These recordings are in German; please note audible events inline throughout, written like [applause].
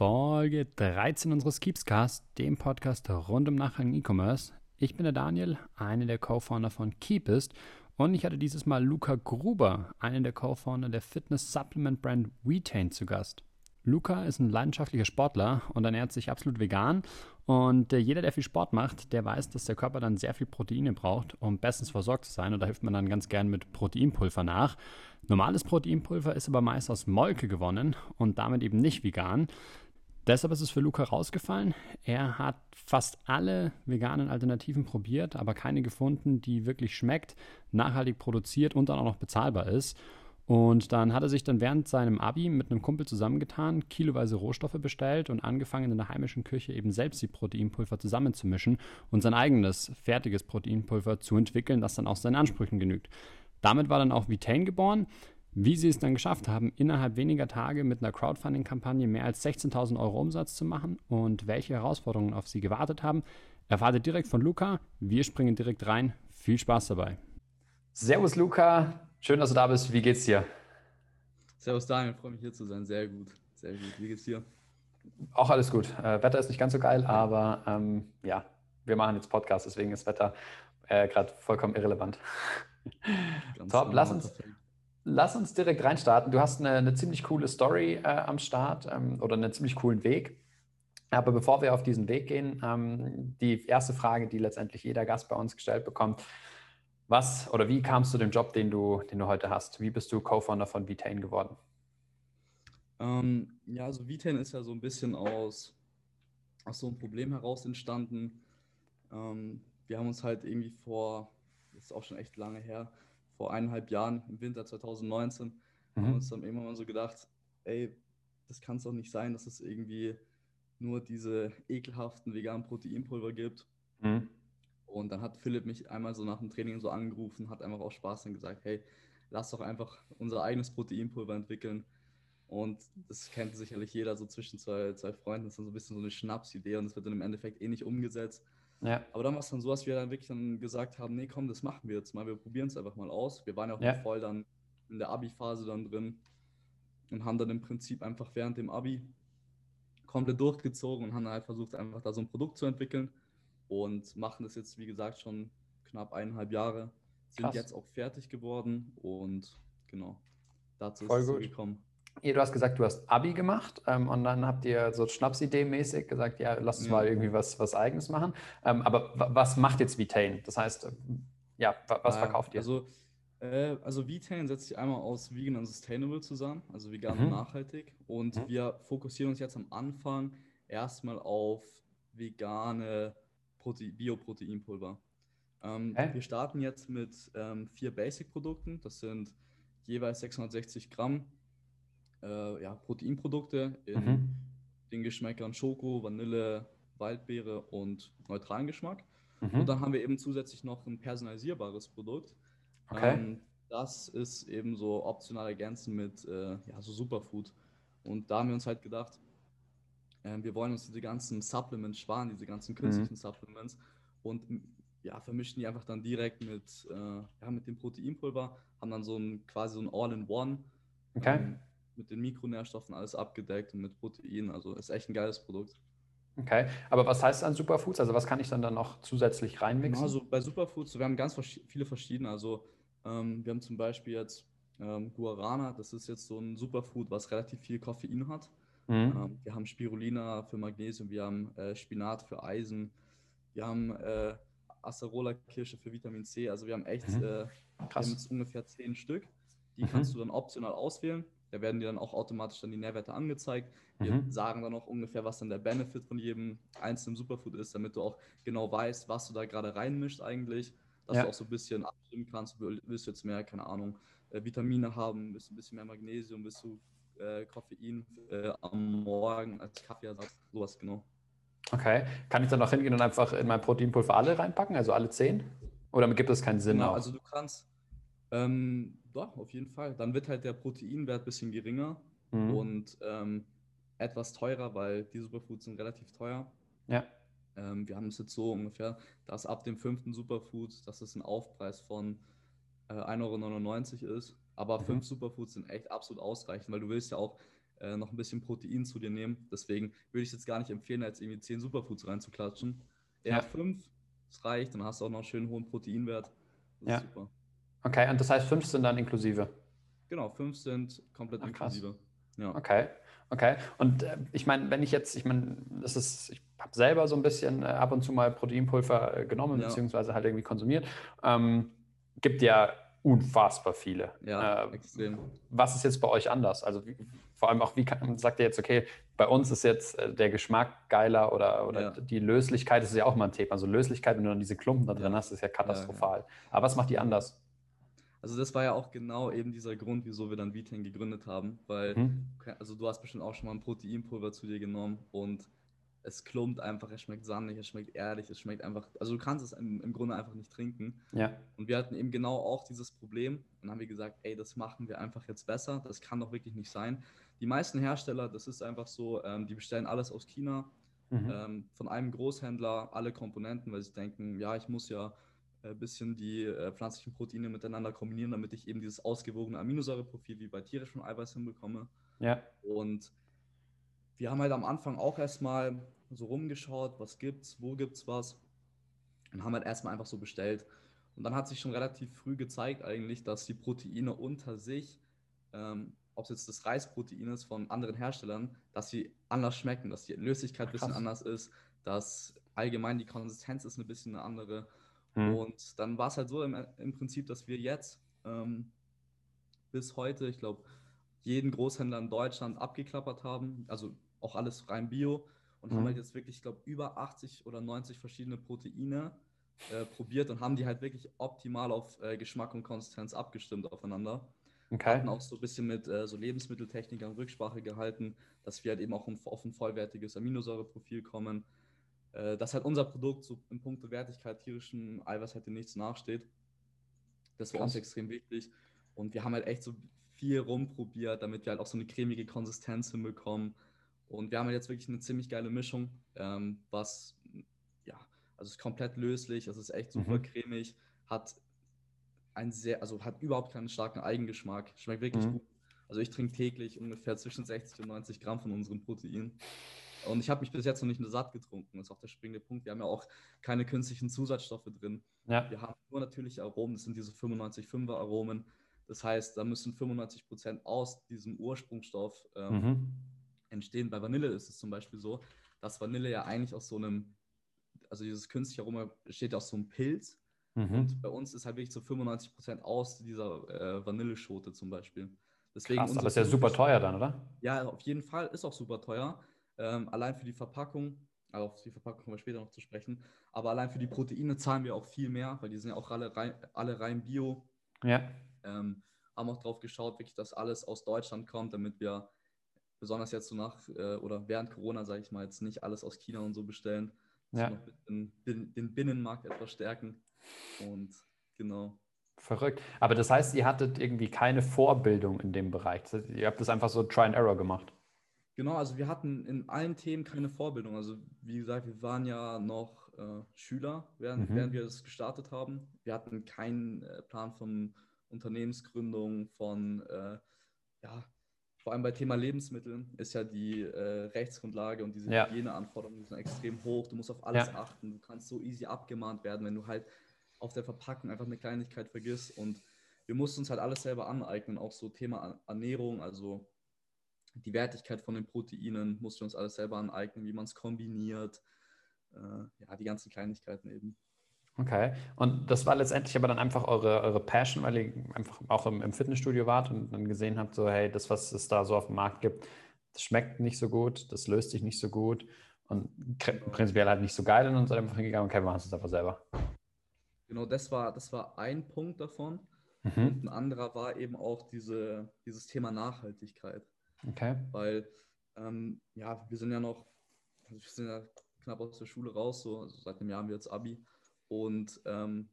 Folge 13 unseres Keepscast, dem Podcast rund um nachhaltigen E-Commerce. Ich bin der Daniel, einer der Co-Founder von Keepist und ich hatte dieses Mal Luca Gruber, einen der Co-Founder der Fitness-Supplement-Brand Wetain zu Gast. Luca ist ein leidenschaftlicher Sportler und ernährt sich absolut vegan. Und jeder, der viel Sport macht, der weiß, dass der Körper dann sehr viel Proteine braucht, um bestens versorgt zu sein. Und da hilft man dann ganz gern mit Proteinpulver nach. Normales Proteinpulver ist aber meist aus Molke gewonnen und damit eben nicht vegan. Deshalb ist es für Luca rausgefallen. Er hat fast alle veganen Alternativen probiert, aber keine gefunden, die wirklich schmeckt, nachhaltig produziert und dann auch noch bezahlbar ist. Und dann hat er sich dann während seinem Abi mit einem Kumpel zusammengetan, kiloweise Rohstoffe bestellt und angefangen in der heimischen Küche eben selbst die Proteinpulver zusammenzumischen und sein eigenes fertiges Proteinpulver zu entwickeln, das dann auch seinen Ansprüchen genügt. Damit war dann auch Vitain geboren. Wie sie es dann geschafft haben, innerhalb weniger Tage mit einer Crowdfunding-Kampagne mehr als 16.000 Euro Umsatz zu machen und welche Herausforderungen auf sie gewartet haben, erfahrt ihr direkt von Luca. Wir springen direkt rein. Viel Spaß dabei. Servus Luca, Schön, dass du da bist. Wie geht's dir? Servus Daniel, freue mich hier zu sein. Sehr gut, sehr gut. Wie geht's dir? Auch alles gut. Äh, Wetter ist nicht ganz so geil, aber ähm, ja, wir machen jetzt Podcast, deswegen ist Wetter äh, gerade vollkommen irrelevant. Top, lass uns, lass uns direkt reinstarten. Du hast eine, eine ziemlich coole Story äh, am Start ähm, oder einen ziemlich coolen Weg. Aber bevor wir auf diesen Weg gehen, ähm, die erste Frage, die letztendlich jeder Gast bei uns gestellt bekommt, was oder wie kamst du dem Job, den du, den du heute hast? Wie bist du Co-Founder von Vitain geworden? Ähm, ja, also Vitain ist ja so ein bisschen aus, aus so einem Problem heraus entstanden. Ähm, wir haben uns halt irgendwie vor, das ist auch schon echt lange her, vor eineinhalb Jahren im Winter 2019, mhm. haben uns dann irgendwann mal so gedacht, ey, das kann es doch nicht sein, dass es irgendwie nur diese ekelhaften veganen Proteinpulver gibt. Mhm. Und dann hat Philipp mich einmal so nach dem Training so angerufen, hat einfach auch Spaß dann gesagt, hey, lass doch einfach unser eigenes Proteinpulver entwickeln. Und das kennt sicherlich jeder so zwischen zwei, zwei Freunden. Das ist dann so ein bisschen so eine Schnapsidee und das wird dann im Endeffekt eh nicht umgesetzt. Ja. Aber dann war es dann so, dass wir dann wirklich dann gesagt haben, nee, komm, das machen wir jetzt mal. Wir probieren es einfach mal aus. Wir waren ja auch ja. voll dann in der Abi-Phase dann drin und haben dann im Prinzip einfach während dem Abi komplett durchgezogen und haben dann halt versucht, einfach da so ein Produkt zu entwickeln und machen das jetzt, wie gesagt, schon knapp eineinhalb Jahre. Sind Krass. jetzt auch fertig geworden und genau, dazu Voll ist es gekommen. Ja, du hast gesagt, du hast Abi gemacht ähm, und dann habt ihr so Schnapsidee-mäßig gesagt, ja, lass uns ja. mal irgendwie was, was Eigenes machen. Ähm, aber was macht jetzt Vitain? Das heißt, ja, was verkauft ihr? Also, äh, also Vitain setzt sich einmal aus Vegan und Sustainable zusammen, also vegan mhm. und nachhaltig. Und mhm. wir fokussieren uns jetzt am Anfang erstmal auf vegane Prote Bioproteinpulver. Ähm, Wir starten jetzt mit ähm, vier Basic-Produkten. Das sind jeweils 660 Gramm äh, ja, Proteinprodukte in mhm. den Geschmäckern Schoko, Vanille, Waldbeere und neutralen Geschmack. Mhm. Und dann haben wir eben zusätzlich noch ein personalisierbares Produkt. Okay. Ähm, das ist eben so optional ergänzen mit äh, ja, so Superfood. Und da haben wir uns halt gedacht, ähm, wir wollen uns diese ganzen Supplements sparen, diese ganzen künstlichen mhm. Supplements und ja, vermischen die einfach dann direkt mit, äh, ja, mit dem Proteinpulver, haben dann so ein quasi so ein All-in-One. Okay. Ähm, mit den Mikronährstoffen alles abgedeckt und mit Protein. Also ist echt ein geiles Produkt. Okay, aber was heißt dann Superfoods? Also was kann ich dann dann noch zusätzlich reinmixen? Also bei Superfoods, wir haben ganz viele verschiedene. Also ähm, wir haben zum Beispiel jetzt ähm, Guarana, das ist jetzt so ein Superfood, was relativ viel Koffein hat. Mhm. Ähm, wir haben Spirulina für Magnesium, wir haben äh, Spinat für Eisen, wir haben äh, Acerola-Kirsche für Vitamin C. Also wir haben echt mhm. äh, wir haben ungefähr zehn Stück. Die mhm. kannst du dann optional auswählen. Da werden dir dann auch automatisch dann die Nährwerte angezeigt. Wir mhm. sagen dann auch ungefähr, was dann der Benefit von jedem einzelnen Superfood ist, damit du auch genau weißt, was du da gerade reinmischt eigentlich. Dass ja. du auch so ein bisschen abstimmen kannst. Willst du jetzt mehr, keine Ahnung, äh, Vitamine haben, willst du ein bisschen mehr Magnesium, willst du äh, Koffein äh, am Morgen als Kaffeeersatz, sowas genau. Okay. Kann ich dann noch hingehen und einfach in mein Proteinpulver alle reinpacken, also alle zehn? Oder gibt es keinen Sinn? Genau, auch? also du kannst, ähm, doch, auf jeden Fall. Dann wird halt der Proteinwert ein bisschen geringer mhm. und ähm, etwas teurer, weil die Superfoods sind relativ teuer. Ja. Ähm, wir haben es jetzt so ungefähr, dass ab dem fünften Superfood, dass es ein Aufpreis von äh, 1,99 Euro ist. Aber mhm. fünf Superfoods sind echt absolut ausreichend, weil du willst ja auch äh, noch ein bisschen Protein zu dir nehmen. Deswegen würde ich es jetzt gar nicht empfehlen, jetzt irgendwie 10 Superfoods reinzuklatschen. Eher ja. 5, das reicht, dann hast du auch noch einen schönen hohen Proteinwert. Das ja. super. Okay, und das heißt 5 sind dann inklusive? Genau, 5 sind komplett Ach, inklusive. Ja. Okay, okay. Und äh, ich meine, wenn ich jetzt, ich meine, das ist, ich habe selber so ein bisschen äh, ab und zu mal Proteinpulver äh, genommen, ja. beziehungsweise halt irgendwie konsumiert. Ähm, gibt ja unfassbar viele. Ja, äh, extrem. Was ist jetzt bei euch anders? Also wie, vor allem auch, wie kann, sagt ihr jetzt, okay, bei uns ist jetzt äh, der Geschmack geiler oder, oder ja. die Löslichkeit, das ist ja auch mal ein Thema. Also Löslichkeit, wenn du dann diese Klumpen da drin ja. hast, ist ja katastrophal. Aber was macht die anders? Also das war ja auch genau eben dieser Grund, wieso wir dann Vitin gegründet haben, weil, mhm. also du hast bestimmt auch schon mal ein Proteinpulver zu dir genommen und es klumpt einfach, es schmeckt sandig, es schmeckt ehrlich, es schmeckt einfach, also du kannst es im, im Grunde einfach nicht trinken. Ja. Und wir hatten eben genau auch dieses Problem und dann haben wir gesagt, ey, das machen wir einfach jetzt besser, das kann doch wirklich nicht sein. Die meisten Hersteller, das ist einfach so, ähm, die bestellen alles aus China, mhm. ähm, von einem Großhändler, alle Komponenten, weil sie denken, ja, ich muss ja ein äh, bisschen die äh, pflanzlichen Proteine miteinander kombinieren, damit ich eben dieses ausgewogene Aminosäureprofil wie bei tierischem Eiweiß hinbekomme. Ja. Und wir haben halt am Anfang auch erstmal so rumgeschaut, was gibt's, wo gibt's was und haben halt erstmal einfach so bestellt. Und dann hat sich schon relativ früh gezeigt eigentlich, dass die Proteine unter sich, ähm, ob es jetzt das Reisprotein ist von anderen Herstellern, dass sie anders schmecken, dass die Löslichkeit ein bisschen anders ist, dass allgemein die Konsistenz ist ein bisschen eine andere. Mhm. Und dann war es halt so im, im, Prinzip, dass wir jetzt ähm, bis heute, ich glaube, jeden Großhändler in Deutschland abgeklappert haben. Also auch alles rein Bio und mhm. haben halt jetzt wirklich, ich glaube, über 80 oder 90 verschiedene Proteine äh, probiert und haben die halt wirklich optimal auf äh, Geschmack und Konsistenz abgestimmt aufeinander. Okay. Hatten auch so ein bisschen mit äh, so Lebensmitteltechnikern Rücksprache gehalten, dass wir halt eben auch auf ein vollwertiges Aminosäureprofil kommen. Äh, dass halt unser Produkt so im Punkt Wertigkeit tierischen Eiweiß halt nichts nachsteht. Das war Krass. uns extrem wichtig. Und wir haben halt echt so viel rumprobiert, damit wir halt auch so eine cremige Konsistenz hinbekommen. Und wir haben jetzt wirklich eine ziemlich geile Mischung, ähm, was, ja, also ist komplett löslich, es ist echt super mhm. cremig, hat ein sehr, also hat überhaupt keinen starken Eigengeschmack, schmeckt wirklich mhm. gut. Also ich trinke täglich ungefähr zwischen 60 und 90 Gramm von unserem Protein. Und ich habe mich bis jetzt noch nicht nur satt getrunken. Das ist auch der springende Punkt. Wir haben ja auch keine künstlichen Zusatzstoffe drin. Ja. Wir haben nur natürliche Aromen. Das sind diese 95,5er Aromen. Das heißt, da müssen 95 Prozent aus diesem Ursprungsstoff ähm, mhm entstehen. Bei Vanille ist es zum Beispiel so, dass Vanille ja eigentlich aus so einem, also dieses künstliche Aroma besteht aus so einem Pilz. Mhm. Und bei uns ist halt wirklich so 95 Prozent aus dieser äh, Vanilleschote zum Beispiel. Deswegen Krass, aber ist ja super teuer dann, oder? Ja, auf jeden Fall ist auch super teuer. Ähm, allein für die Verpackung, also auf die Verpackung kommen wir später noch zu sprechen, aber allein für die Proteine zahlen wir auch viel mehr, weil die sind ja auch alle rein, alle rein bio. Ja. Ähm, haben auch drauf geschaut, wirklich, dass alles aus Deutschland kommt, damit wir besonders jetzt so nach äh, oder während Corona, sage ich mal, jetzt nicht alles aus China und so bestellen. Ja. Den, den Binnenmarkt etwas stärken. Und genau. Verrückt. Aber das heißt, ihr hattet irgendwie keine Vorbildung in dem Bereich. Das heißt, ihr habt das einfach so Try and Error gemacht. Genau, also wir hatten in allen Themen keine Vorbildung. Also wie gesagt, wir waren ja noch äh, Schüler, während, mhm. während wir das gestartet haben. Wir hatten keinen äh, Plan von Unternehmensgründung, von äh, ja, vor allem bei Thema Lebensmitteln ist ja die äh, Rechtsgrundlage und diese ja. Hygieneanforderungen sind extrem hoch. Du musst auf alles ja. achten. Du kannst so easy abgemahnt werden, wenn du halt auf der Verpackung einfach eine Kleinigkeit vergisst. Und wir mussten uns halt alles selber aneignen, auch so Thema Ernährung, also die Wertigkeit von den Proteinen mussten wir uns alles selber aneignen, wie man es kombiniert. Äh, ja, die ganzen Kleinigkeiten eben. Okay. Und das war letztendlich aber dann einfach eure, eure Passion, weil ihr einfach auch im, im, Fitnessstudio wart und dann gesehen habt, so, hey, das, was es da so auf dem Markt gibt, das schmeckt nicht so gut, das löst sich nicht so gut und prinzipiell halt nicht so geil und seid einfach hingegangen, okay, wir machen es einfach selber. Genau, das war, das war ein Punkt davon. Mhm. Und ein anderer war eben auch diese, dieses Thema Nachhaltigkeit. Okay. Weil, ähm, ja, wir sind ja noch, also wir sind ja knapp aus der Schule raus, so also seit einem Jahr haben wir jetzt Abi. Und ähm,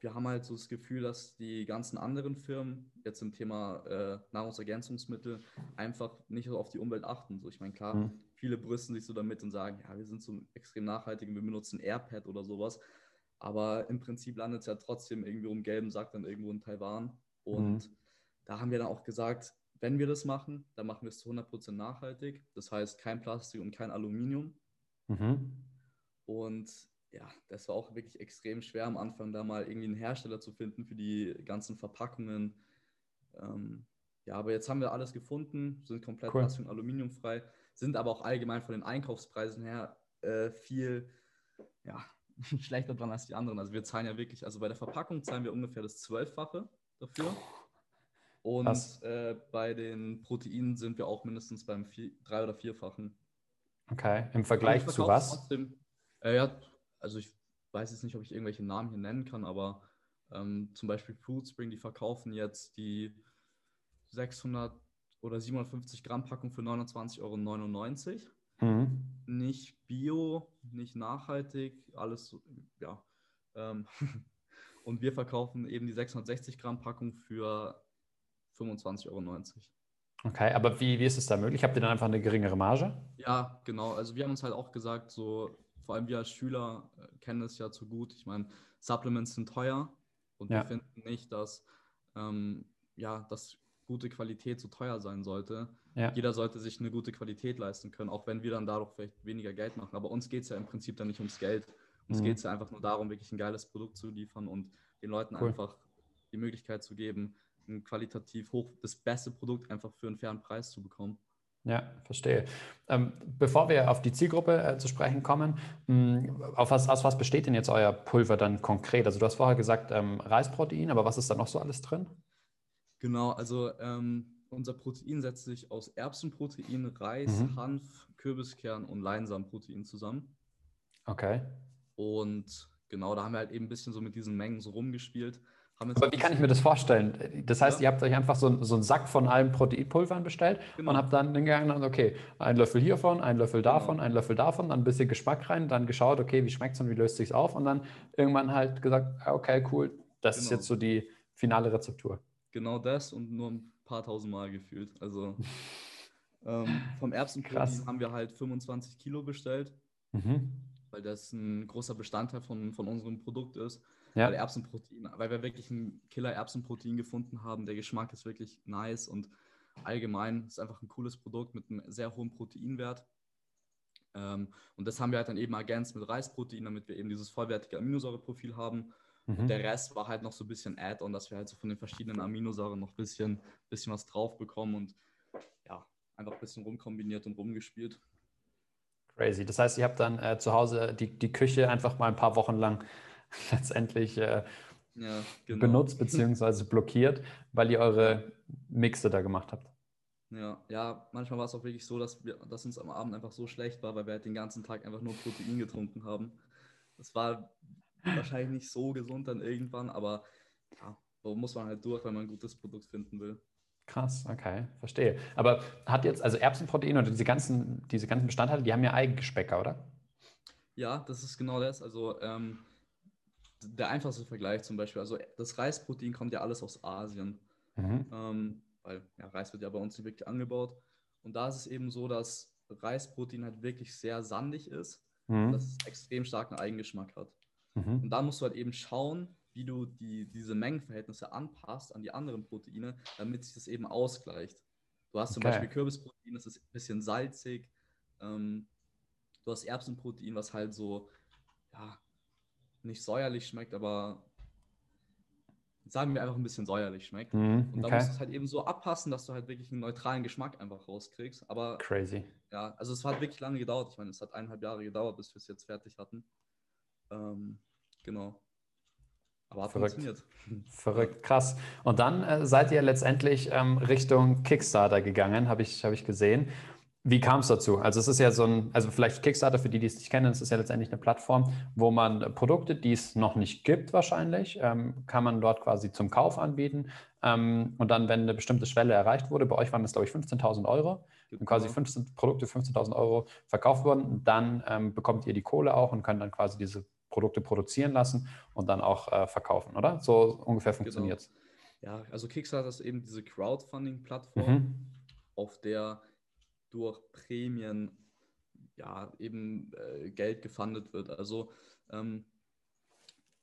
wir haben halt so das Gefühl, dass die ganzen anderen Firmen jetzt im Thema äh, Nahrungsergänzungsmittel einfach nicht so auf die Umwelt achten. So, ich meine, klar, mhm. viele brüsten sich so damit und sagen, ja, wir sind so extrem nachhaltig und wir benutzen AirPad oder sowas. Aber im Prinzip landet es ja trotzdem irgendwie um gelben Sack dann irgendwo in Taiwan. Und mhm. da haben wir dann auch gesagt, wenn wir das machen, dann machen wir es zu 100% nachhaltig. Das heißt, kein Plastik und kein Aluminium. Mhm. Und ja, das war auch wirklich extrem schwer am Anfang, da mal irgendwie einen Hersteller zu finden für die ganzen Verpackungen. Ähm, ja, aber jetzt haben wir alles gefunden, sind komplett cool. Plastik- und Aluminiumfrei, sind aber auch allgemein von den Einkaufspreisen her äh, viel ja, [laughs] schlechter dran als die anderen. Also wir zahlen ja wirklich, also bei der Verpackung zahlen wir ungefähr das Zwölffache dafür. Und äh, bei den Proteinen sind wir auch mindestens beim vier, drei- oder vierfachen. Okay, im Vergleich zu was? Trotzdem, äh, ja, also ich weiß jetzt nicht, ob ich irgendwelche Namen hier nennen kann, aber ähm, zum Beispiel Fruit Spring, die verkaufen jetzt die 600 oder 750 Gramm Packung für 29,99 Euro. Mhm. Nicht bio, nicht nachhaltig, alles, ja. Ähm, [laughs] und wir verkaufen eben die 660 Gramm Packung für 25,90 Euro. Okay, aber wie, wie ist es da möglich? Habt ihr dann einfach eine geringere Marge? Ja, genau. Also wir haben uns halt auch gesagt, so vor allem wir als Schüler äh, kennen es ja zu gut. Ich meine, Supplements sind teuer und ja. wir finden nicht, dass, ähm, ja, dass gute Qualität so teuer sein sollte. Ja. Jeder sollte sich eine gute Qualität leisten können, auch wenn wir dann dadurch vielleicht weniger Geld machen. Aber uns geht es ja im Prinzip dann nicht ums Geld. Uns mhm. geht es ja einfach nur darum, wirklich ein geiles Produkt zu liefern und den Leuten cool. einfach die Möglichkeit zu geben, ein qualitativ hoch, das beste Produkt einfach für einen fairen Preis zu bekommen. Ja, verstehe. Ähm, bevor wir auf die Zielgruppe äh, zu sprechen kommen, mh, hm, auf was, aus was besteht denn jetzt euer Pulver dann konkret? Also du hast vorher gesagt ähm, Reisprotein, aber was ist da noch so alles drin? Genau, also ähm, unser Protein setzt sich aus Erbsenprotein, Reis, mhm. Hanf, Kürbiskern und Leinsamenprotein zusammen. Okay. Und genau, da haben wir halt eben ein bisschen so mit diesen Mengen so rumgespielt. Aber wie kann ich mir das vorstellen? Das heißt, ja. ihr habt euch einfach so, so, einen Sack von allen Proteinpulvern bestellt genau. und habt dann hingegangen, okay, ein Löffel hiervon, ein Löffel genau. davon, genau. ein Löffel davon, dann ein bisschen Geschmack rein, dann geschaut, okay, wie schmeckt es und wie löst sich auf und dann irgendwann halt gesagt, ah, okay, cool, das genau. ist jetzt so die finale Rezeptur. Genau das und nur ein paar tausend Mal gefühlt. Also [laughs] ähm, vom Erbsenprotein haben wir halt 25 Kilo bestellt, mhm. weil das ein großer Bestandteil von, von unserem Produkt ist. Ja. Weil Erbsenprotein, weil wir wirklich ein Killer-Erbsenprotein gefunden haben. Der Geschmack ist wirklich nice und allgemein ist einfach ein cooles Produkt mit einem sehr hohen Proteinwert. Ähm, und das haben wir halt dann eben ergänzt mit Reisprotein, damit wir eben dieses vollwertige Aminosäureprofil haben. Mhm. Und der Rest war halt noch so ein bisschen Add-on, dass wir halt so von den verschiedenen Aminosäuren noch ein bisschen, bisschen was drauf bekommen und ja, einfach ein bisschen rumkombiniert und rumgespielt. Crazy. Das heißt, ihr habt dann äh, zu Hause die, die Küche einfach mal ein paar Wochen lang [laughs] letztendlich äh, ja, genau. benutzt bzw. [laughs] blockiert, weil ihr eure Mixe da gemacht habt. Ja, ja, manchmal war es auch wirklich so, dass, wir, dass uns am Abend einfach so schlecht war, weil wir halt den ganzen Tag einfach nur Protein getrunken haben. Das war wahrscheinlich nicht so gesund dann irgendwann, aber ja, so muss man halt durch, wenn man ein gutes Produkt finden will. Krass, okay, verstehe. Aber hat jetzt, also Erbsenprotein oder diese ganzen, diese ganzen Bestandteile, die haben ja Eigengeschmäcker, oder? Ja, das ist genau das. Also ähm, der einfachste Vergleich zum Beispiel, also das Reisprotein kommt ja alles aus Asien, mhm. ähm, weil ja, Reis wird ja bei uns nicht wirklich angebaut. Und da ist es eben so, dass Reisprotein halt wirklich sehr sandig ist, mhm. dass es extrem starken Eigengeschmack hat. Mhm. Und da musst du halt eben schauen, wie du die, diese Mengenverhältnisse anpasst an die anderen Proteine, damit sich das eben ausgleicht. Du hast zum okay. Beispiel Kürbisprotein, das ist ein bisschen salzig. Ähm, du hast Erbsenprotein, was halt so, ja, nicht säuerlich schmeckt, aber sagen wir einfach ein bisschen säuerlich schmeckt. Mm, und da musst du es halt eben so abpassen, dass du halt wirklich einen neutralen Geschmack einfach rauskriegst. Aber crazy. Ja, also es hat wirklich lange gedauert. Ich meine, es hat eineinhalb Jahre gedauert, bis wir es jetzt fertig hatten. Ähm, genau. Aber hat Verrückt. funktioniert. Verrückt, krass. Und dann äh, seid ihr letztendlich ähm, Richtung Kickstarter gegangen, habe ich, hab ich gesehen. Wie kam es dazu? Also es ist ja so ein, also vielleicht Kickstarter für die, die es nicht kennen, es ist ja letztendlich eine Plattform, wo man Produkte, die es noch nicht gibt wahrscheinlich, ähm, kann man dort quasi zum Kauf anbieten. Ähm, und dann, wenn eine bestimmte Schwelle erreicht wurde, bei euch waren das glaube ich 15.000 Euro, wenn quasi 15 Produkte 15.000 Euro verkauft wurden, dann ähm, bekommt ihr die Kohle auch und könnt dann quasi diese Produkte produzieren lassen und dann auch äh, verkaufen, oder? So ungefähr funktioniert es. Genau. Ja, also Kickstarter ist eben diese Crowdfunding-Plattform, mhm. auf der durch Prämien ja eben äh, Geld gefundet wird. Also ähm,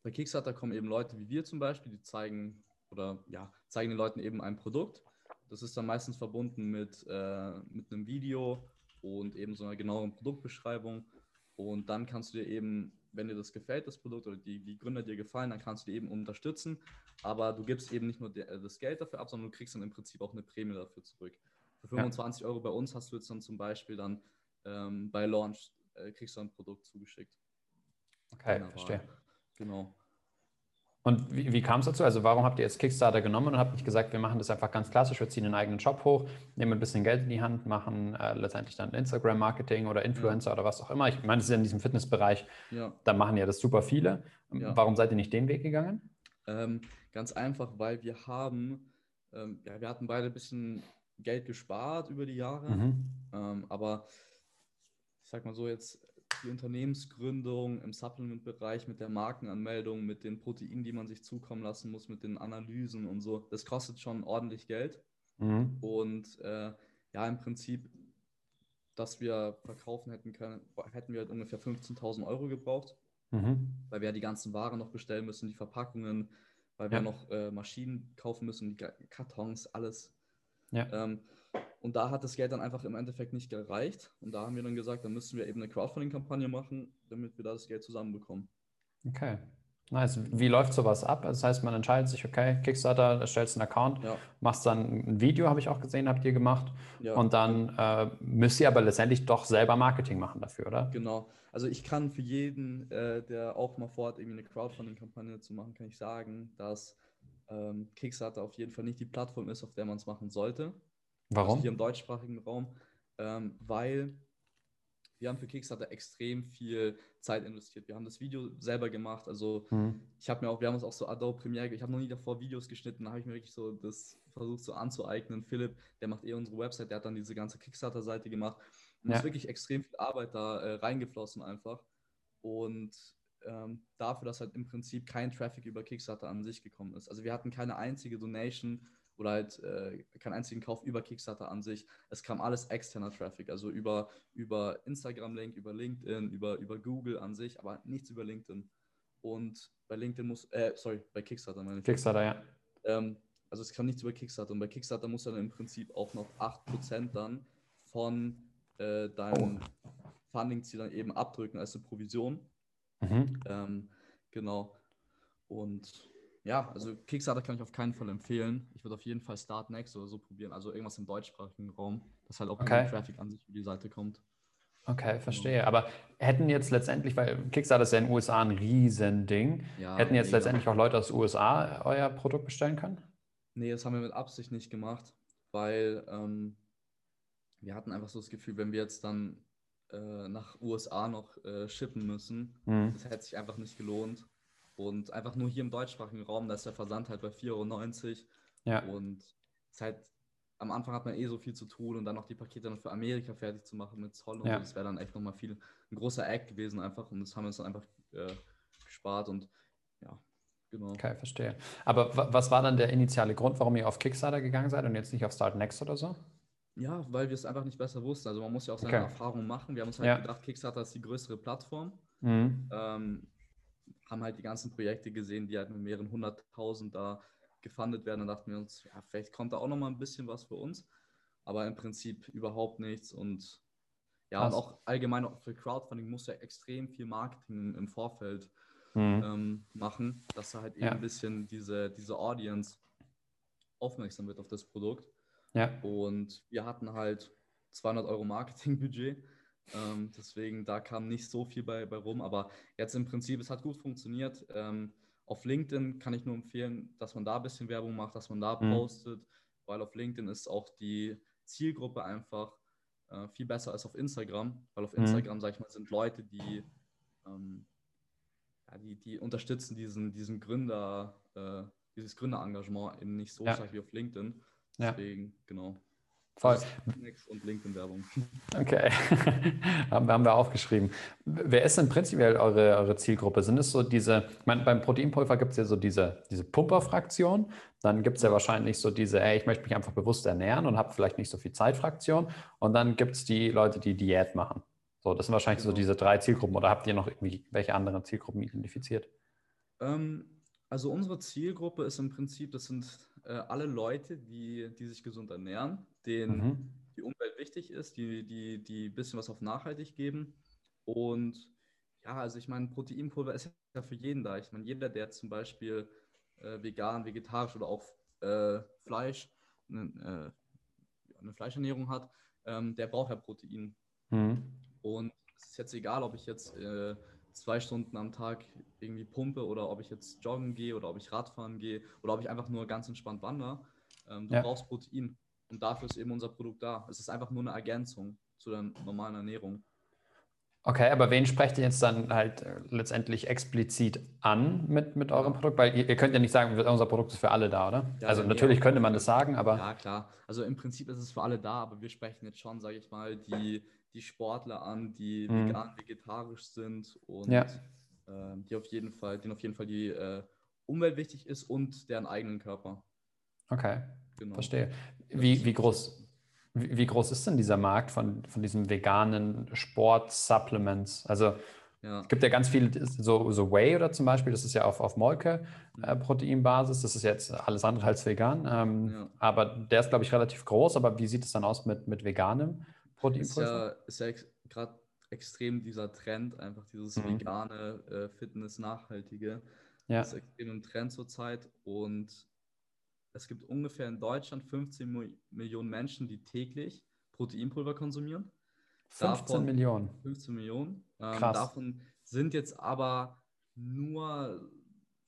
bei Kickstarter kommen eben Leute wie wir zum Beispiel, die zeigen oder ja, zeigen den Leuten eben ein Produkt. Das ist dann meistens verbunden mit, äh, mit einem Video und eben so einer genaueren Produktbeschreibung. Und dann kannst du dir eben, wenn dir das gefällt, das Produkt oder die, die Gründer dir gefallen, dann kannst du die eben unterstützen. Aber du gibst eben nicht nur das Geld dafür ab, sondern du kriegst dann im Prinzip auch eine Prämie dafür zurück. Für 25 ja. Euro bei uns hast du jetzt dann zum Beispiel dann ähm, bei Launch äh, kriegst du ein Produkt zugeschickt. Okay, verstehe. Genau. Und wie, wie kam es dazu? Also warum habt ihr jetzt Kickstarter genommen und habt nicht gesagt, wir machen das einfach ganz klassisch, wir ziehen einen eigenen Shop hoch, nehmen ein bisschen Geld in die Hand, machen äh, letztendlich dann Instagram-Marketing oder Influencer ja. oder was auch immer. Ich meine, das ist ja in diesem Fitnessbereich, ja. da machen ja das super viele. Ja. Warum seid ihr nicht den Weg gegangen? Ähm, ganz einfach, weil wir haben, ähm, ja, wir hatten beide ein bisschen Geld gespart über die Jahre, mhm. ähm, aber ich sag mal so, jetzt die Unternehmensgründung im Supplement-Bereich mit der Markenanmeldung, mit den Proteinen, die man sich zukommen lassen muss, mit den Analysen und so, das kostet schon ordentlich Geld. Mhm. Und äh, ja, im Prinzip, dass wir verkaufen hätten können, hätten wir halt ungefähr 15.000 Euro gebraucht, mhm. weil wir ja die ganzen Waren noch bestellen müssen, die Verpackungen, weil wir ja. noch äh, Maschinen kaufen müssen, die Kartons, alles. Ja. Ähm, und da hat das Geld dann einfach im Endeffekt nicht gereicht. Und da haben wir dann gesagt, dann müssen wir eben eine Crowdfunding-Kampagne machen, damit wir da das Geld zusammenbekommen. Okay. Nice. Wie läuft sowas ab? Das heißt, man entscheidet sich, okay, Kickstarter, erstellst einen Account, ja. machst dann ein Video, habe ich auch gesehen, habt ihr gemacht. Ja. Und dann äh, müsst ihr aber letztendlich doch selber Marketing machen dafür, oder? Genau. Also ich kann für jeden, äh, der auch mal vorhat, irgendwie eine Crowdfunding-Kampagne zu machen, kann ich sagen, dass ähm, Kickstarter auf jeden Fall nicht die Plattform ist, auf der man es machen sollte. Warum? Also hier im deutschsprachigen Raum, ähm, weil wir haben für Kickstarter extrem viel Zeit investiert. Wir haben das Video selber gemacht. Also mhm. ich habe mir auch, wir haben uns auch so Adobe Premiere, ich habe noch nie davor Videos geschnitten, da habe ich mir wirklich so das versucht so anzueignen. Philipp, der macht eh unsere Website, der hat dann diese ganze Kickstarter-Seite gemacht. Und ja. ist wirklich extrem viel Arbeit da äh, reingeflossen einfach. Und ähm, dafür, dass halt im Prinzip kein Traffic über Kickstarter an sich gekommen ist. Also wir hatten keine einzige Donation oder halt äh, keinen einzigen Kauf über Kickstarter an sich. Es kam alles externer Traffic, also über, über Instagram-Link, über LinkedIn, über, über Google an sich, aber nichts über LinkedIn. Und bei LinkedIn muss, äh, sorry, bei Kickstarter meine ich. Kickstarter, ja. Ähm, also es kam nichts über Kickstarter und bei Kickstarter muss dann im Prinzip auch noch 8% dann von äh, deinem oh. Funding-Ziel dann eben abdrücken als eine Provision. Mhm. Ähm, genau. Und ja, also Kickstarter kann ich auf keinen Fall empfehlen. Ich würde auf jeden Fall Start Next oder so probieren, also irgendwas im deutschsprachigen Raum, dass halt auch okay. Traffic an sich für die Seite kommt. Okay, verstehe. Aber hätten jetzt letztendlich, weil Kickstarter ist ja in den USA ein Riesending, ja, hätten jetzt mega. letztendlich auch Leute aus den USA euer Produkt bestellen können? Nee, das haben wir mit Absicht nicht gemacht, weil ähm, wir hatten einfach so das Gefühl, wenn wir jetzt dann äh, nach USA noch äh, shippen müssen, mhm. das hätte sich einfach nicht gelohnt. Und einfach nur hier im deutschsprachigen Raum, da ist der Versand halt bei 4,90 Euro. Ja. Und es ist halt, am Anfang hat man eh so viel zu tun und dann noch die Pakete dann für Amerika fertig zu machen mit Zoll und ja. das wäre dann echt nochmal viel, ein großer Act gewesen einfach und das haben wir uns dann einfach äh, gespart und ja, genau. Okay, verstehe. Aber was war dann der initiale Grund, warum ihr auf Kickstarter gegangen seid und jetzt nicht auf Start Next oder so? Ja, weil wir es einfach nicht besser wussten. Also man muss ja auch seine okay. Erfahrungen machen. Wir haben uns halt ja. gedacht, Kickstarter ist die größere Plattform. Mhm. Ähm, haben halt die ganzen Projekte gesehen, die halt mit mehreren hunderttausend da gefundet werden. Dann dachten wir uns, ja, vielleicht kommt da auch noch mal ein bisschen was für uns, aber im Prinzip überhaupt nichts. Und ja, und auch allgemein auch für Crowdfunding muss ja extrem viel Marketing im Vorfeld mhm. ähm, machen, dass da halt eben ja. ein bisschen diese, diese Audience aufmerksam wird auf das Produkt. Ja. Und wir hatten halt 200 Euro Marketingbudget [laughs] ähm, deswegen, da kam nicht so viel bei, bei rum. Aber jetzt im Prinzip, es hat gut funktioniert. Ähm, auf LinkedIn kann ich nur empfehlen, dass man da ein bisschen Werbung macht, dass man da mhm. postet, weil auf LinkedIn ist auch die Zielgruppe einfach äh, viel besser als auf Instagram, weil auf mhm. Instagram, sag ich mal, sind Leute, die, ähm, ja, die, die unterstützen diesen, diesen Gründer, äh, dieses Gründerengagement eben nicht so ja. stark wie auf LinkedIn. Deswegen, ja. genau. Voll. Und LinkedIn-Werbung. [laughs] Okay, [laughs] haben wir aufgeschrieben. Wer ist denn prinzipiell eure, eure Zielgruppe? Sind es so diese, ich meine, beim Proteinpulver gibt es ja so diese, diese Pumper-Fraktion, dann gibt es ja wahrscheinlich so diese, ey, ich möchte mich einfach bewusst ernähren und habe vielleicht nicht so viel Zeit-Fraktion und dann gibt es die Leute, die Diät machen. So, das sind wahrscheinlich genau. so diese drei Zielgruppen oder habt ihr noch irgendwie welche anderen Zielgruppen identifiziert? Ähm, also unsere Zielgruppe ist im Prinzip, das sind äh, alle Leute, die, die sich gesund ernähren, denen mhm. die Umwelt wichtig ist, die, die, die ein bisschen was auf nachhaltig geben. Und ja, also ich meine, Proteinpulver ist ja für jeden da. Ich meine, jeder, der zum Beispiel äh, vegan, vegetarisch oder auch äh, Fleisch, eine, äh, eine, Fleischernährung hat, ähm, der braucht ja Protein. Mhm. Und es ist jetzt egal, ob ich jetzt äh, zwei Stunden am Tag irgendwie pumpe oder ob ich jetzt joggen gehe oder ob ich Radfahren gehe oder ob ich einfach nur ganz entspannt wandere. Ähm, du ja. brauchst Protein und dafür ist eben unser Produkt da. Es ist einfach nur eine Ergänzung zu der normalen Ernährung. Okay, aber wen sprecht ihr jetzt dann halt äh, letztendlich explizit an mit, mit eurem Produkt? Weil ihr, ihr, könnt ja nicht sagen, unser Produkt ist für alle da, oder? Ja, also natürlich könnte man das sagen, aber. Ja, klar. Also im Prinzip ist es für alle da, aber wir sprechen jetzt schon, sage ich mal, die, die Sportler an, die mhm. vegan, vegetarisch sind und ja. äh, die auf jeden Fall, denen auf jeden Fall die äh, Umwelt wichtig ist und deren eigenen Körper. Okay, genau. verstehe. Wie, wie groß, wie, wie, groß ist denn dieser Markt von, von diesen veganen Sport-Supplements? Also ja. es gibt ja ganz viele, so, so Whey oder zum Beispiel, das ist ja auf, auf Molke-Proteinbasis, äh, das ist jetzt alles andere als vegan, ähm, ja. aber der ist, glaube ich, relativ groß, aber wie sieht es dann aus mit, mit veganem Proteinpulver? Ist ja, ist ja gerade extrem dieser Trend, einfach dieses mhm. vegane äh, Fitness, nachhaltige. Ja. Das ist extrem im Trend zurzeit und es gibt ungefähr in Deutschland 15 Millionen Menschen, die täglich Proteinpulver konsumieren. 15 davon, Millionen. 15 Millionen. Ähm, Krass. Davon sind jetzt aber nur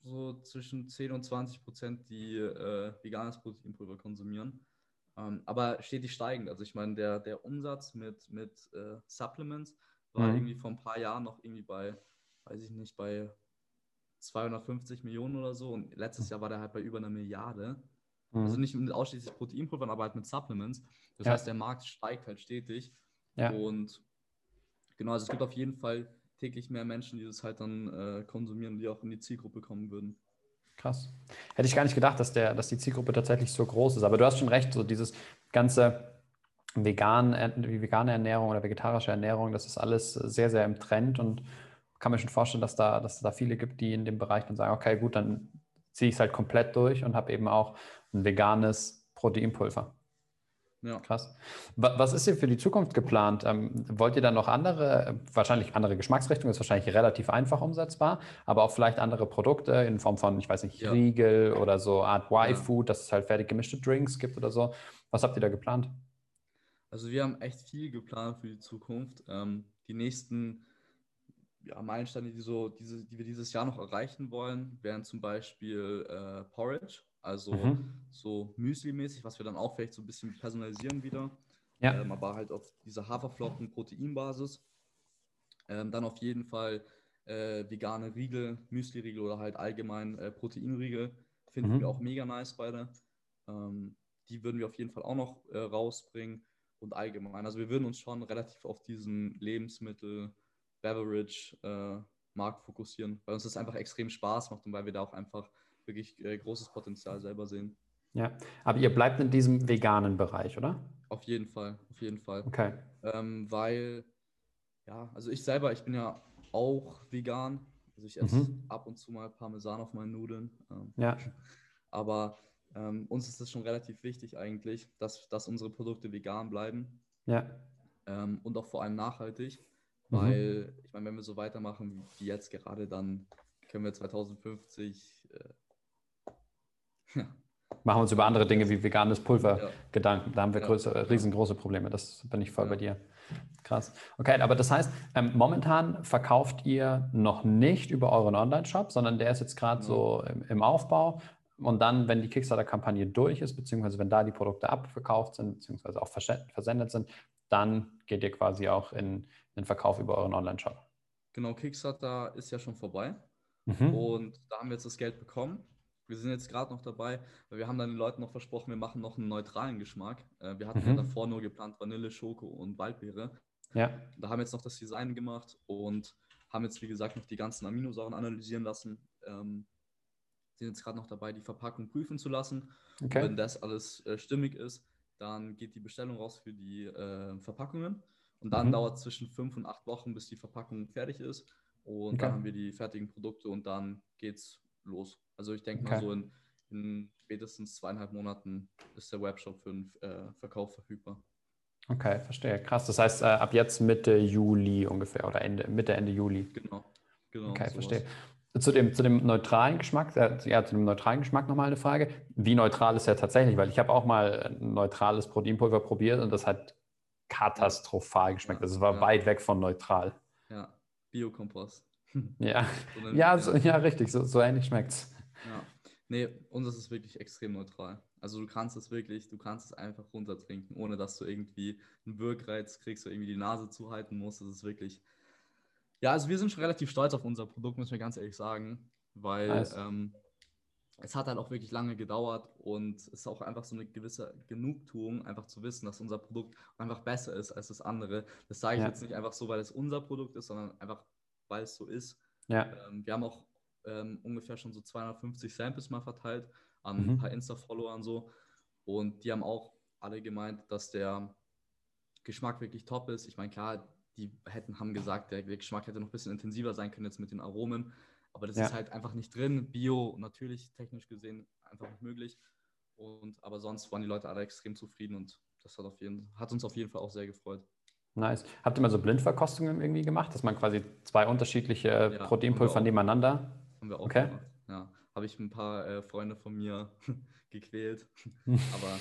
so zwischen 10 und 20 Prozent, die äh, veganes Proteinpulver konsumieren. Ähm, aber stetig steigend. Also ich meine, der, der Umsatz mit, mit äh, Supplements war mhm. irgendwie vor ein paar Jahren noch irgendwie bei, weiß ich nicht, bei 250 Millionen oder so. Und letztes Jahr war der halt bei über einer Milliarde. Mhm. Also nicht mit ausschließlich Proteinpulvern, aber halt mit Supplements. Das ja. heißt, der Markt steigt halt stetig. Ja. Und genau, also es gibt auf jeden Fall täglich mehr Menschen, die das halt dann äh, konsumieren, die auch in die Zielgruppe kommen würden. Krass. Hätte ich gar nicht gedacht, dass, der, dass die Zielgruppe tatsächlich so groß ist. Aber du hast schon recht, so dieses ganze vegan, die vegane Ernährung oder vegetarische Ernährung, das ist alles sehr, sehr im Trend und kann mir schon vorstellen, dass da, dass es da viele gibt, die in dem Bereich dann sagen, okay, gut, dann ziehe ich es halt komplett durch und habe eben auch ein veganes Proteinpulver. Ja. Krass. Was ist hier für die Zukunft geplant? Ähm, wollt ihr dann noch andere, wahrscheinlich andere Geschmacksrichtungen, ist wahrscheinlich relativ einfach umsetzbar, aber auch vielleicht andere Produkte in Form von, ich weiß nicht, ja. Riegel oder so Art Y-Food, ja. dass es halt fertig gemischte Drinks gibt oder so. Was habt ihr da geplant? Also wir haben echt viel geplant für die Zukunft. Ähm, die nächsten ja, Meilensteine, die, so, diese, die wir dieses Jahr noch erreichen wollen, wären zum Beispiel äh, Porridge. Also mhm. so Müsli-mäßig, was wir dann auch vielleicht so ein bisschen personalisieren wieder. Ja. Ähm, aber halt auf dieser Haferflocken-Proteinbasis. Ähm, dann auf jeden Fall äh, vegane Riegel, Müsli-Riegel oder halt allgemein äh, Proteinriegel. Finden mhm. wir auch mega nice beide. Ähm, die würden wir auf jeden Fall auch noch äh, rausbringen und allgemein. Also wir würden uns schon relativ auf diesen Lebensmittel, Beverage äh, Markt fokussieren, weil uns das einfach extrem Spaß macht und weil wir da auch einfach wirklich äh, großes Potenzial selber sehen. Ja, aber ihr bleibt in diesem veganen Bereich, oder? Auf jeden Fall, auf jeden Fall. Okay. Ähm, weil, ja, also ich selber, ich bin ja auch vegan. Also ich esse mhm. ab und zu mal Parmesan auf meinen Nudeln. Ähm, ja. [laughs] Aber ähm, uns ist das schon relativ wichtig eigentlich, dass, dass unsere Produkte vegan bleiben. Ja. Ähm, und auch vor allem nachhaltig. Mhm. Weil, ich meine, wenn wir so weitermachen wie jetzt gerade, dann können wir 2050 äh, ja. Machen wir uns über andere Dinge wie veganes Pulver ja. Gedanken. Da haben wir größere, riesengroße Probleme. Das bin ich voll bei dir. Krass. Okay, aber das heißt, ähm, momentan verkauft ihr noch nicht über euren Online-Shop, sondern der ist jetzt gerade ja. so im, im, Aufbau. Und dann, wenn die Kickstarter-Kampagne durch ist, beziehungsweise wenn da die Produkte abverkauft sind, beziehungsweise auch versendet sind, dann geht ihr quasi auch in, in den Verkauf über euren Online-Shop. Genau, Kickstarter ist ja schon vorbei. Mhm. Und da haben wir jetzt das Geld bekommen. Wir sind jetzt gerade noch dabei, weil wir haben dann den Leuten noch versprochen, wir machen noch einen neutralen Geschmack. Äh, wir hatten mhm. ja davor nur geplant Vanille, Schoko und Waldbeere. Ja. Da haben wir jetzt noch das Design gemacht und haben jetzt, wie gesagt, noch die ganzen Aminosäuren analysieren lassen. Ähm, sind jetzt gerade noch dabei, die Verpackung prüfen zu lassen. Okay. wenn das alles äh, stimmig ist, dann geht die Bestellung raus für die äh, Verpackungen. Und dann mhm. dauert es zwischen fünf und acht Wochen, bis die Verpackung fertig ist. Und okay. dann haben wir die fertigen Produkte und dann geht's los. Also ich denke okay. mal so in, in spätestens zweieinhalb Monaten ist der Webshop für den äh, Verkauf verfügbar. Okay, verstehe. Krass. Das heißt, äh, ab jetzt Mitte Juli ungefähr oder Ende, Mitte, Ende Juli. Genau. genau okay, sowas. verstehe. Zu dem, zu dem neutralen Geschmack, äh, ja, zu dem neutralen Geschmack nochmal eine Frage. Wie neutral ist er tatsächlich? Weil ich habe auch mal ein neutrales Proteinpulver probiert und das hat katastrophal geschmeckt. Also es war ja. weit weg von neutral. Ja, Biokompost. Ja, [laughs] so ja, so, ja, richtig, so, so ähnlich schmeckt es. Ja. Nee, uns ist es wirklich extrem neutral. Also du kannst es wirklich, du kannst es einfach runtertrinken, ohne dass du irgendwie einen Wirkreiz kriegst oder irgendwie die Nase zuhalten musst. Das ist wirklich. Ja, also wir sind schon relativ stolz auf unser Produkt, müssen wir ganz ehrlich sagen, weil nice. ähm, es hat halt auch wirklich lange gedauert und es ist auch einfach so eine gewisse Genugtuung, einfach zu wissen, dass unser Produkt einfach besser ist als das andere. Das sage ich ja. jetzt nicht einfach so, weil es unser Produkt ist, sondern einfach, weil es so ist. Ja. Ähm, wir haben auch ähm, ungefähr schon so 250 Samples mal verteilt an mhm. ein paar Insta-Follower und so. Und die haben auch alle gemeint, dass der Geschmack wirklich top ist. Ich meine, klar, die hätten, haben gesagt, der Geschmack hätte noch ein bisschen intensiver sein können jetzt mit den Aromen. Aber das ja. ist halt einfach nicht drin. Bio, natürlich, technisch gesehen, einfach nicht möglich. Und, aber sonst waren die Leute alle extrem zufrieden und das hat, auf jeden, hat uns auf jeden Fall auch sehr gefreut. Nice. Habt ihr mal so Blindverkostungen irgendwie gemacht, dass man quasi zwei unterschiedliche ja, Proteinpulver nebeneinander? Haben wir auch okay. gemacht. Ja, habe ich ein paar äh, Freunde von mir [laughs] gequält. [laughs] aber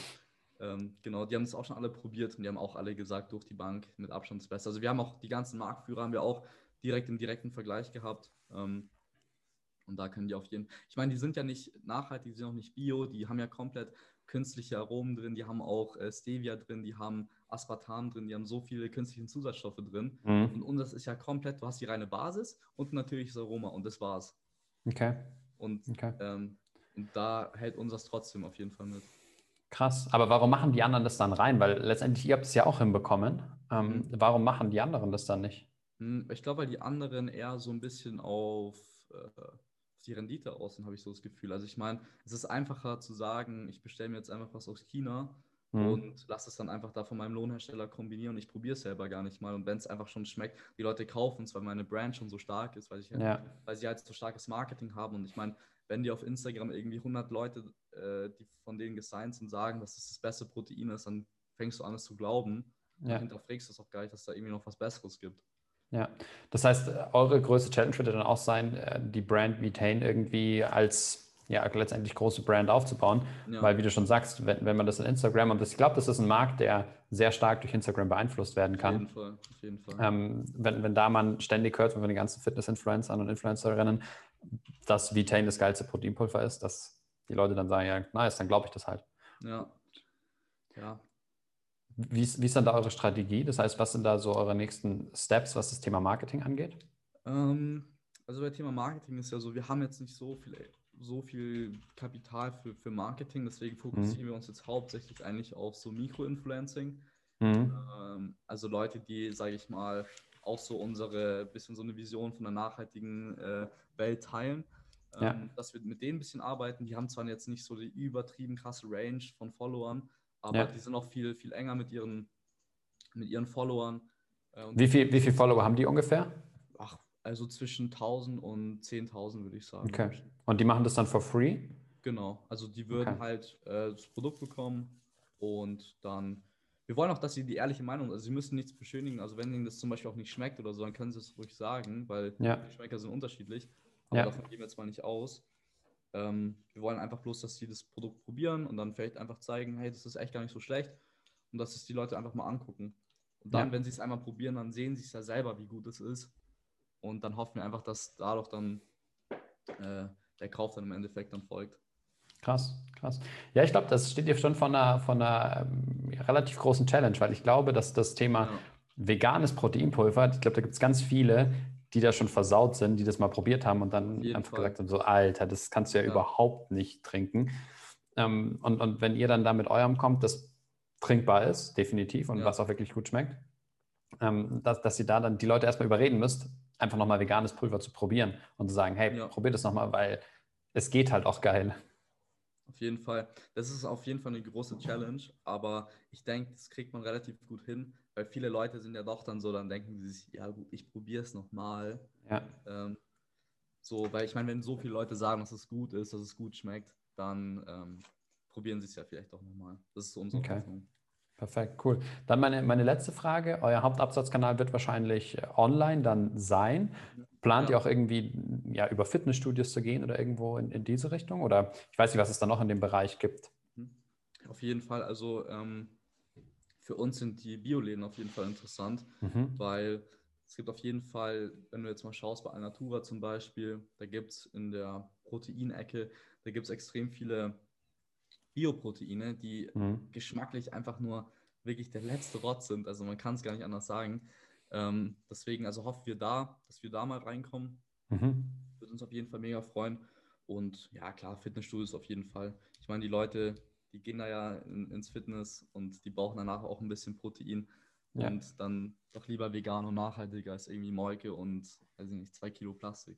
ähm, genau, die haben es auch schon alle probiert und die haben auch alle gesagt, durch die Bank mit Abstand das Beste. Also wir haben auch die ganzen Marktführer haben wir auch direkt im direkten Vergleich gehabt. Ähm, und da können die auf jeden ich meine, die sind ja nicht nachhaltig, die sind auch nicht bio, die haben ja komplett künstliche Aromen drin, die haben auch äh, Stevia drin, die haben Aspartam drin, die haben so viele künstliche Zusatzstoffe drin. Mhm. Und unseres ist ja komplett, du hast die reine Basis und natürlich das Aroma und das war's. Okay. Und, okay. Ähm, und da hält unseres trotzdem auf jeden Fall mit. Krass, aber warum machen die anderen das dann rein? Weil letztendlich, ihr habt es ja auch hinbekommen. Ähm, mhm. Warum machen die anderen das dann nicht? Hm, ich glaube, weil die anderen eher so ein bisschen auf äh, die Rendite aussehen, habe ich so das Gefühl. Also ich meine, es ist einfacher zu sagen, ich bestelle mir jetzt einfach was aus China mhm. und lasse es dann einfach da von meinem Lohnhersteller kombinieren und ich probiere es selber gar nicht mal. Und wenn es einfach schon schmeckt, die Leute kaufen es, weil meine Brand schon so stark ist, weil, ich, ja. weil sie halt so starkes Marketing haben. Und ich meine, wenn die auf Instagram irgendwie 100 Leute, äh, die von denen gesigned sind, sagen, dass es das beste Protein ist, dann fängst du an, es zu glauben. Ja. Und hinterfragst es auch gar nicht, dass da irgendwie noch was Besseres gibt. Ja, das heißt, eure größte Challenge wird dann auch sein, äh, die Brand Vitain irgendwie als ja, letztendlich große Brand aufzubauen. Ja. Weil, wie du schon sagst, wenn, wenn man das in Instagram, und das, ich glaube, das ist ein Markt, der sehr stark durch Instagram beeinflusst werden kann. Auf jeden Fall, auf jeden Fall. Ähm, wenn, wenn da man ständig hört von den ganzen Fitness-Influencern und Influencerinnen, dass Vitain das geilste Proteinpulver ist, dass die Leute dann sagen, ja, nice, dann glaube ich das halt. Ja. Ja, wie ist, wie ist dann da eure Strategie? Das heißt, was sind da so eure nächsten Steps, was das Thema Marketing angeht? Ähm, also bei Thema Marketing ist ja so, wir haben jetzt nicht so viel, so viel Kapital für, für Marketing, deswegen fokussieren mhm. wir uns jetzt hauptsächlich eigentlich auf so Mikro-Influencing. Mhm. Ähm, also Leute, die, sage ich mal, auch so unsere, bisschen so eine Vision von einer nachhaltigen äh, Welt teilen. Ähm, ja. Dass wir mit denen ein bisschen arbeiten. Die haben zwar jetzt nicht so die übertrieben krasse Range von Followern, aber ja. die sind auch viel, viel enger mit ihren, mit ihren Followern. Äh, wie viele wie viel Follower haben die ungefähr? Also zwischen 1000 und 10.000 würde ich sagen. Okay. Und die machen das dann for free? Genau, also die würden okay. halt äh, das Produkt bekommen und dann. Wir wollen auch, dass sie die ehrliche Meinung, also sie müssen nichts beschönigen. Also wenn ihnen das zum Beispiel auch nicht schmeckt oder so, dann können sie es ruhig sagen, weil ja. die Geschmäcker sind unterschiedlich. Aber ja. davon gehen wir jetzt mal nicht aus. Ähm, wir wollen einfach bloß, dass sie das Produkt probieren und dann vielleicht einfach zeigen, hey, das ist echt gar nicht so schlecht und dass es die Leute einfach mal angucken. Und dann, ja. wenn sie es einmal probieren, dann sehen sie es ja selber, wie gut es ist. Und dann hoffen wir einfach, dass dadurch dann äh, der Kauf dann im Endeffekt dann folgt. Krass, krass. Ja, ich glaube, das steht dir schon von einer, von einer ähm, relativ großen Challenge, weil ich glaube, dass das Thema ja. veganes Proteinpulver, ich glaube, da gibt es ganz viele, die da schon versaut sind, die das mal probiert haben und dann einfach Fall. gesagt haben, so Alter, das kannst du ja, ja. überhaupt nicht trinken. Ähm, und, und wenn ihr dann da mit eurem kommt, das trinkbar ist, definitiv, und ja. was auch wirklich gut schmeckt, ähm, dass, dass ihr da dann die Leute erstmal überreden müsst, einfach nochmal veganes Pulver zu probieren und zu sagen, hey, ja. probier das nochmal, weil es geht halt auch geil. Auf jeden Fall. Das ist auf jeden Fall eine große Challenge, aber ich denke, das kriegt man relativ gut hin, weil viele Leute sind ja doch dann so, dann denken sie sich, ja gut, ich probiere es nochmal. Ja. Ähm, so, weil ich meine, wenn so viele Leute sagen, dass es gut ist, dass es gut schmeckt, dann ähm, probieren sie es ja vielleicht auch nochmal. Das ist unsere okay. Hoffnung. Perfekt, cool. Dann meine, meine letzte Frage. Euer Hauptabsatzkanal wird wahrscheinlich äh, online dann sein. Plant ja. ihr auch irgendwie ja, über Fitnessstudios zu gehen oder irgendwo in, in diese Richtung? Oder ich weiß nicht, was es da noch in dem Bereich gibt. Mhm. Auf jeden Fall. Also ähm, für uns sind die Bioläden auf jeden Fall interessant, mhm. weil es gibt auf jeden Fall, wenn du jetzt mal schaust, bei Alnatura zum Beispiel, da gibt es in der Proteinecke, da gibt es extrem viele Bioproteine, die mhm. geschmacklich einfach nur wirklich der letzte Rotz sind. Also man kann es gar nicht anders sagen. Ähm, deswegen, also hoffen wir da, dass wir da mal reinkommen. Mhm. Würde uns auf jeden Fall mega freuen. Und ja, klar, Fitnessstudios auf jeden Fall. Ich meine, die Leute, die gehen da ja in, ins Fitness und die brauchen danach auch ein bisschen Protein. Ja. Und dann doch lieber vegan und nachhaltiger als irgendwie Molke und, weiß ich nicht, zwei Kilo Plastik.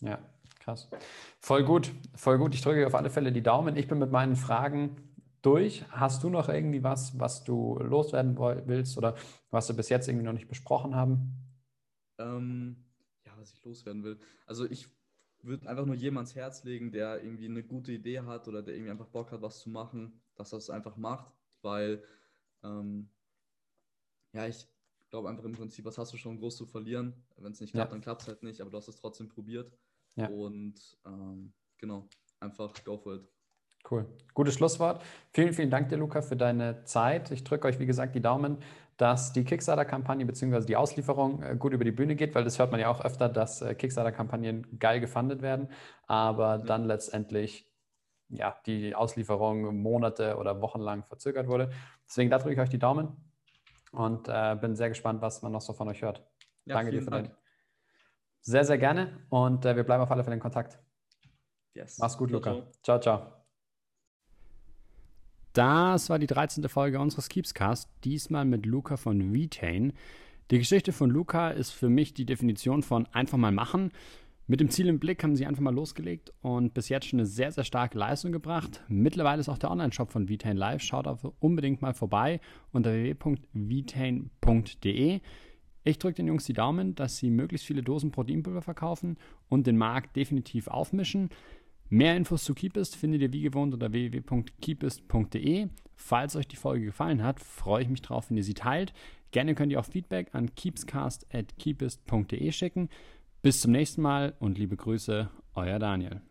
Ja, krass. Voll gut, voll gut. Ich drücke auf alle Fälle die Daumen. Ich bin mit meinen Fragen durch. Hast du noch irgendwie was, was du loswerden willst oder was wir bis jetzt irgendwie noch nicht besprochen haben? Ähm, ja, was ich loswerden will. Also ich würde einfach nur jedem ans Herz legen, der irgendwie eine gute Idee hat oder der irgendwie einfach Bock hat, was zu machen, dass er es einfach macht, weil ähm, ja, ich glaube einfach im Prinzip, was hast du schon groß zu verlieren? Wenn es nicht klappt, ja. dann klappt es halt nicht, aber du hast es trotzdem probiert. Ja. Und ähm, genau, einfach go for it. Cool. Gutes Schlusswort. Vielen, vielen Dank dir, Luca, für deine Zeit. Ich drücke euch, wie gesagt, die Daumen, dass die Kickstarter-Kampagne bzw. die Auslieferung äh, gut über die Bühne geht, weil das hört man ja auch öfter, dass äh, Kickstarter-Kampagnen geil gefundet werden, aber mhm. dann letztendlich ja, die Auslieferung Monate oder Wochen lang verzögert wurde. Deswegen da drücke ich euch die Daumen und äh, bin sehr gespannt, was man noch so von euch hört. Ja, Danke dir für dein. Sehr, sehr gerne und äh, wir bleiben auf alle Fälle in Kontakt. Yes. Mach's gut, Luca. Ciao, ciao. Das war die 13. Folge unseres Keepscast, diesmal mit Luca von Retain. Die Geschichte von Luca ist für mich die Definition von einfach mal machen. Mit dem Ziel im Blick haben sie einfach mal losgelegt und bis jetzt schon eine sehr, sehr starke Leistung gebracht. Mittlerweile ist auch der Online-Shop von Vitain live. Schaut auf unbedingt mal vorbei unter www.vitain.de. Ich drücke den Jungs die Daumen, dass sie möglichst viele Dosen Proteinpulver verkaufen und den Markt definitiv aufmischen. Mehr Infos zu Keepist findet ihr wie gewohnt unter www.keepist.de. Falls euch die Folge gefallen hat, freue ich mich drauf, wenn ihr sie teilt. Gerne könnt ihr auch Feedback an keepscast.keepist.de schicken. Bis zum nächsten Mal und liebe Grüße, euer Daniel.